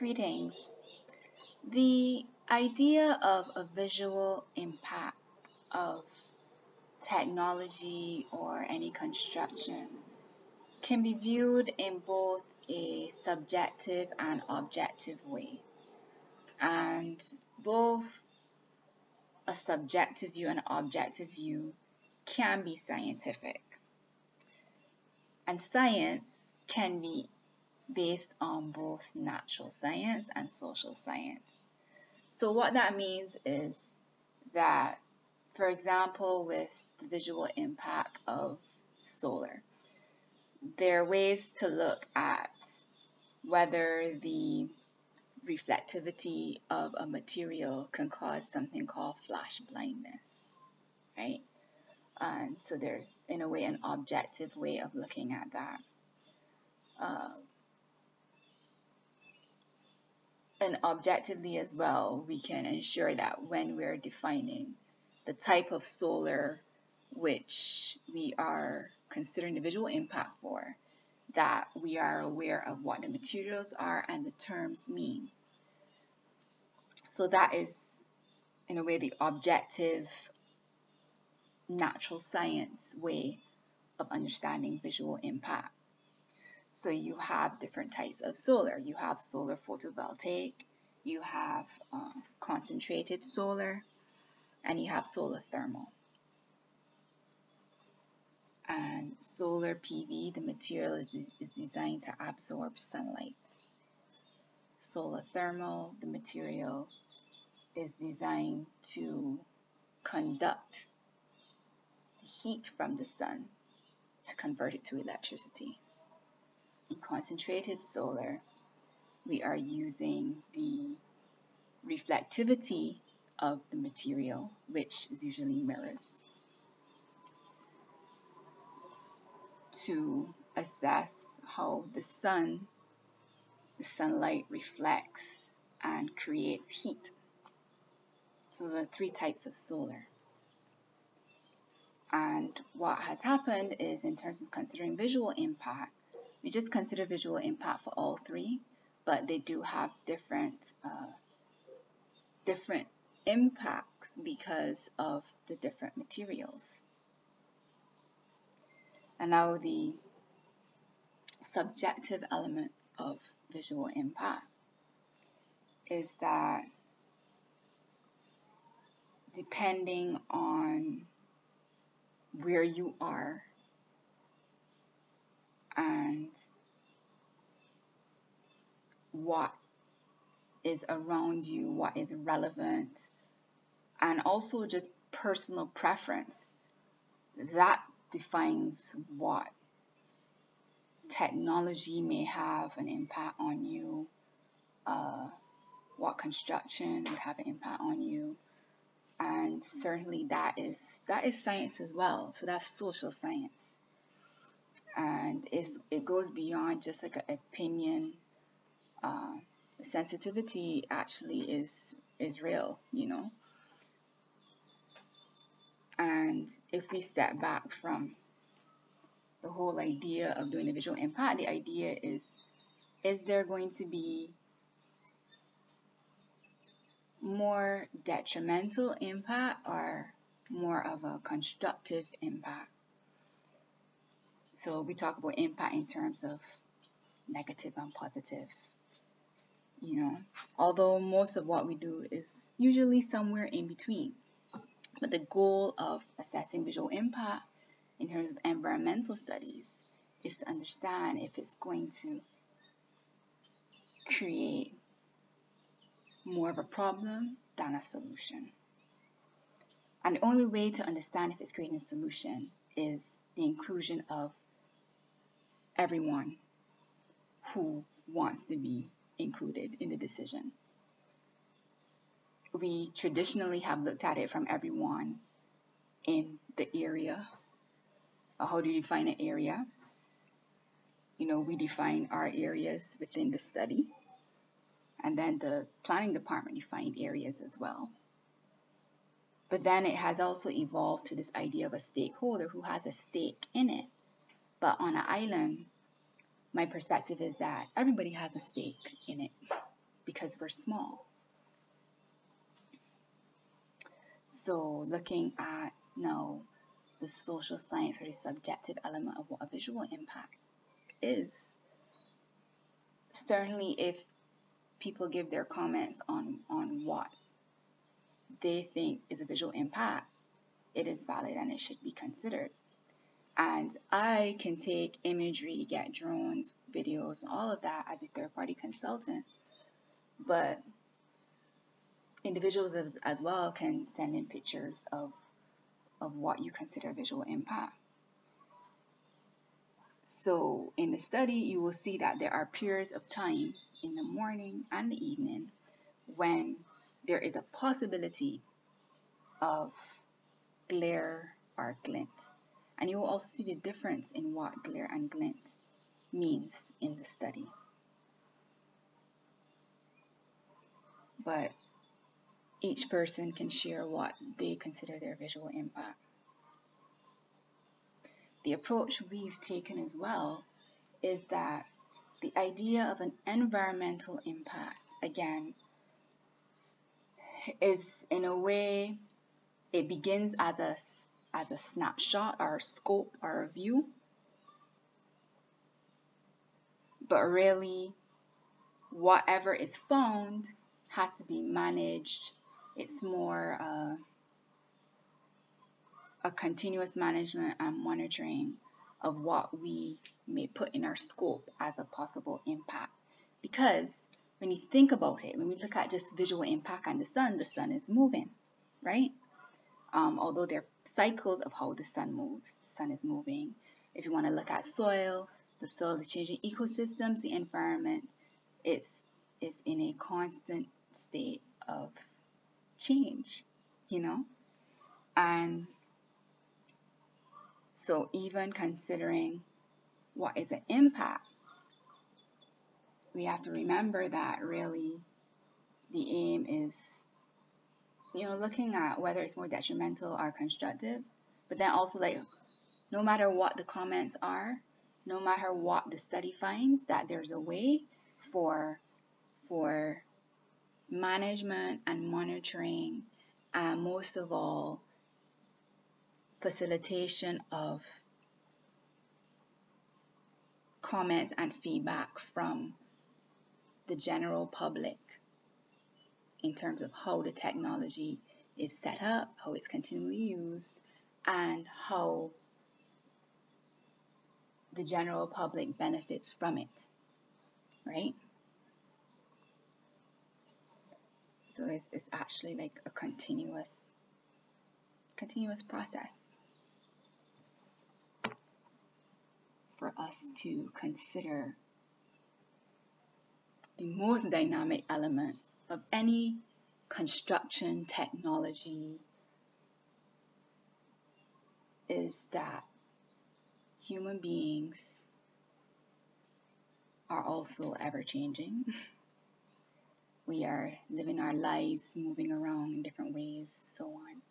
Greetings. The idea of a visual impact of technology or any construction can be viewed in both a subjective and objective way. And both a subjective view and an objective view can be scientific. And science can be based on both natural science and social science. So what that means is that, for example, with the visual impact of solar, there are ways to look at whether the reflectivity of a material can cause something called flash blindness, right? And so there's, in a way, an objective way of looking at that. Uh, and objectively as well, we can ensure that when we're defining the type of solar which we are considering the visual impact for, that we are aware of what the materials are and the terms mean. So that is, in a way, the objective natural science way of understanding visual impact. So you have different types of solar. You have solar photovoltaic, you have uh, concentrated solar, and you have solar thermal. And solar PV, the material is, is designed to absorb sunlight. Solar thermal, the material is designed to conduct heat from the sun to convert it to electricity concentrated solar, we are using the reflectivity of the material, which is usually mirrors, to assess how the sun, the sunlight reflects and creates heat. So there are three types of solar. And what has happened is in terms of considering visual impact, we just consider visual impact for all three, but they do have different uh, different impacts because of the different materials. And now the subjective element of visual impact is that depending on where you are and what is around you, what is relevant, and also just personal preference. That defines what technology may have an impact on you, uh, what construction would have an impact on you, and certainly that is that is science as well. So that's social science and it goes beyond just like an opinion. Uh, sensitivity actually is is real, you know. And if we step back from the whole idea of doing a visual impact, the idea is is there going to be more detrimental impact or more of a constructive impact? So we talk about impact in terms of negative and positive. You know, although most of what we do is usually somewhere in between. But the goal of assessing visual impact in terms of environmental studies is to understand if it's going to create more of a problem than a solution. And the only way to understand if it's creating a solution is the inclusion of everyone who wants to be included in the decision. We traditionally have looked at it from everyone in the area. How do you define an area? You know, we define our areas within the study, and then the planning department defined areas as well. But then it has also evolved to this idea of a stakeholder who has a stake in it. But on an island, my perspective is that everybody has a stake in it. because we're small. So looking at now the social science or the subjective element of what a visual impact is. Certainly if people give their comments on, on what they think is a visual impact, it is valid and it should be considered. And I can take imagery, get drones, videos, and all of that as a third party consultant. But individuals as, as well can send in pictures of, of what you consider visual impact. So in the study, you will see that there are periods of time in the morning and the evening when there is a possibility of glare or glint. And you will also see the difference in what glare and glint means in the study. But each person can share what they consider their visual impact. The approach we've taken as well is that the idea of an environmental impact, again, is in a way, it begins as a as a snapshot or a scope or a view. But really, whatever is found has to be managed. It's more uh, a continuous management and monitoring of what we may put in our scope as a possible impact. Because when you think about it, when we look at just visual impact on the sun, the sun is moving, right? Um, although there are cycles of how the sun moves, the sun is moving. If you want to look at soil, the soil is changing ecosystems, the environment is, is in a constant state of change, you know? And so even considering what is the impact, we have to remember that really the aim is you know, looking at whether it's more detrimental or constructive, but then also like no matter what the comments are, no matter what the study finds, that there's a way for for management and monitoring, and most of all, facilitation of comments and feedback from the general public in terms of how the technology is set up, how it's continually used, and how the general public benefits from it, right? So it's, it's actually like a continuous, continuous process for us to consider the most dynamic element of any construction technology is that human beings are also ever changing. we are living our lives, moving around in different ways, so on.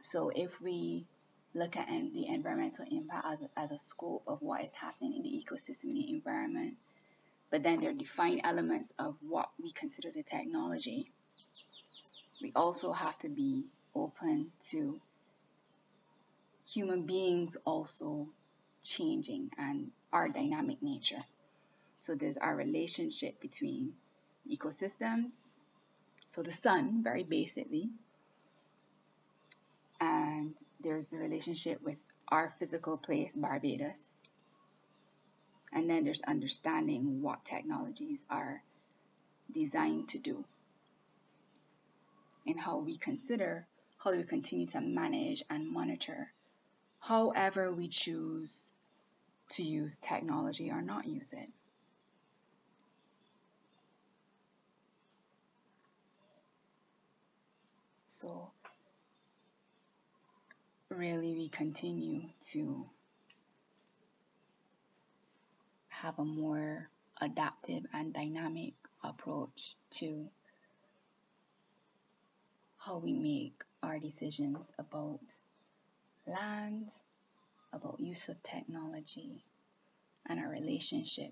So if we look at the environmental impact as a, as a scope of what is happening in the ecosystem, in the environment, but then there are defined elements of what we consider the technology. We also have to be open to human beings also changing and our dynamic nature. So there's our relationship between ecosystems, so the sun, very basically, and there's the relationship with our physical place, Barbados, and then there's understanding what technologies are designed to do and how we consider how we continue to manage and monitor however we choose to use technology or not use it. So, really, we continue to have a more adaptive and dynamic approach to how we make our decisions about land, about use of technology, and our relationship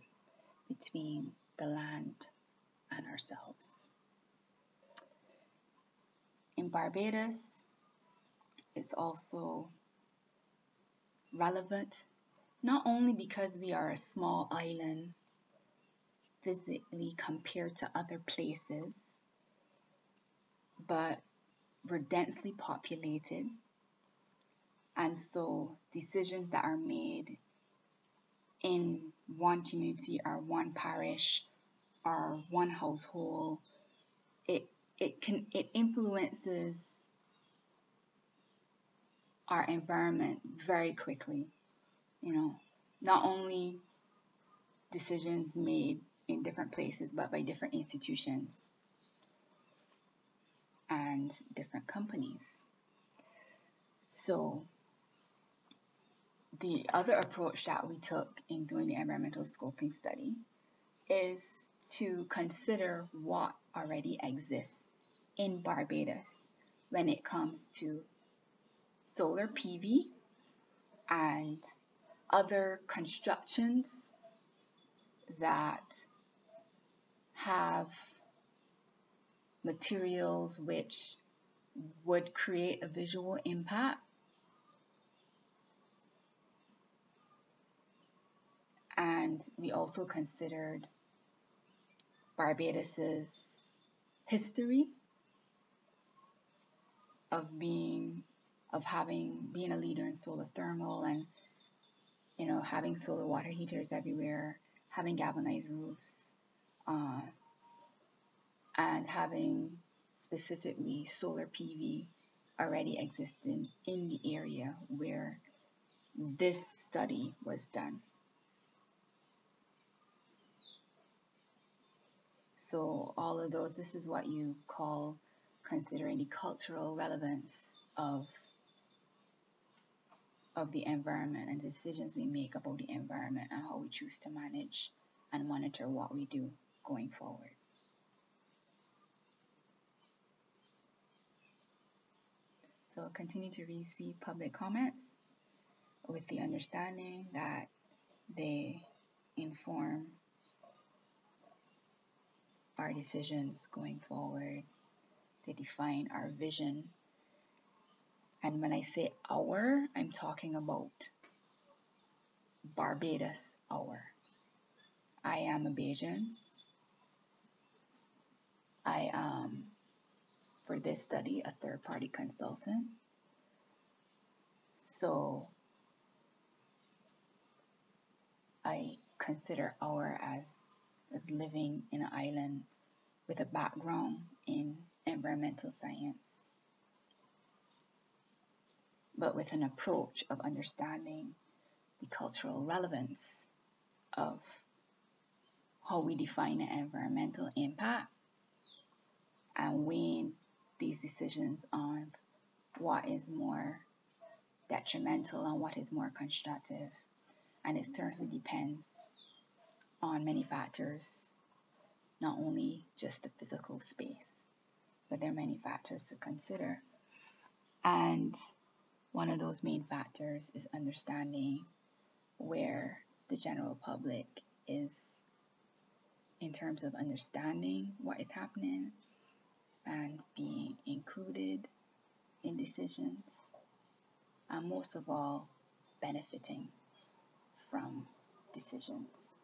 between the land, and ourselves. In Barbados, it's also relevant not only because we are a small island physically compared to other places, but we're densely populated. And so decisions that are made in one community or one parish or one household, it it can it influences our environment very quickly. You know, not only decisions made in different places, but by different institutions and different companies. So, the other approach that we took in doing the environmental scoping study is to consider what already exists in Barbados when it comes to solar PV and other constructions that have materials which would create a visual impact. And we also considered Barbados's history of being of having being a leader in solar thermal and you know having solar water heaters everywhere, having galvanized roofs, uh, and having specifically solar PV already existing in the area where this study was done. So all of those, this is what you call considering the cultural relevance of of the environment and decisions we make about the environment and how we choose to manage and monitor what we do going forward. So continue to receive public comments with the understanding that they inform our decisions going forward. They define our vision and when I say our, I'm talking about Barbados our. I am a Bajan. I am, for this study, a third party consultant. So I consider our as, as living in an island with a background in environmental science but with an approach of understanding the cultural relevance of how we define an environmental impact and weighing these decisions on what is more detrimental and what is more constructive. And it certainly depends on many factors, not only just the physical space, but there are many factors to consider. And one of those main factors is understanding where the general public is in terms of understanding what is happening and being included in decisions, and most of all, benefiting from decisions.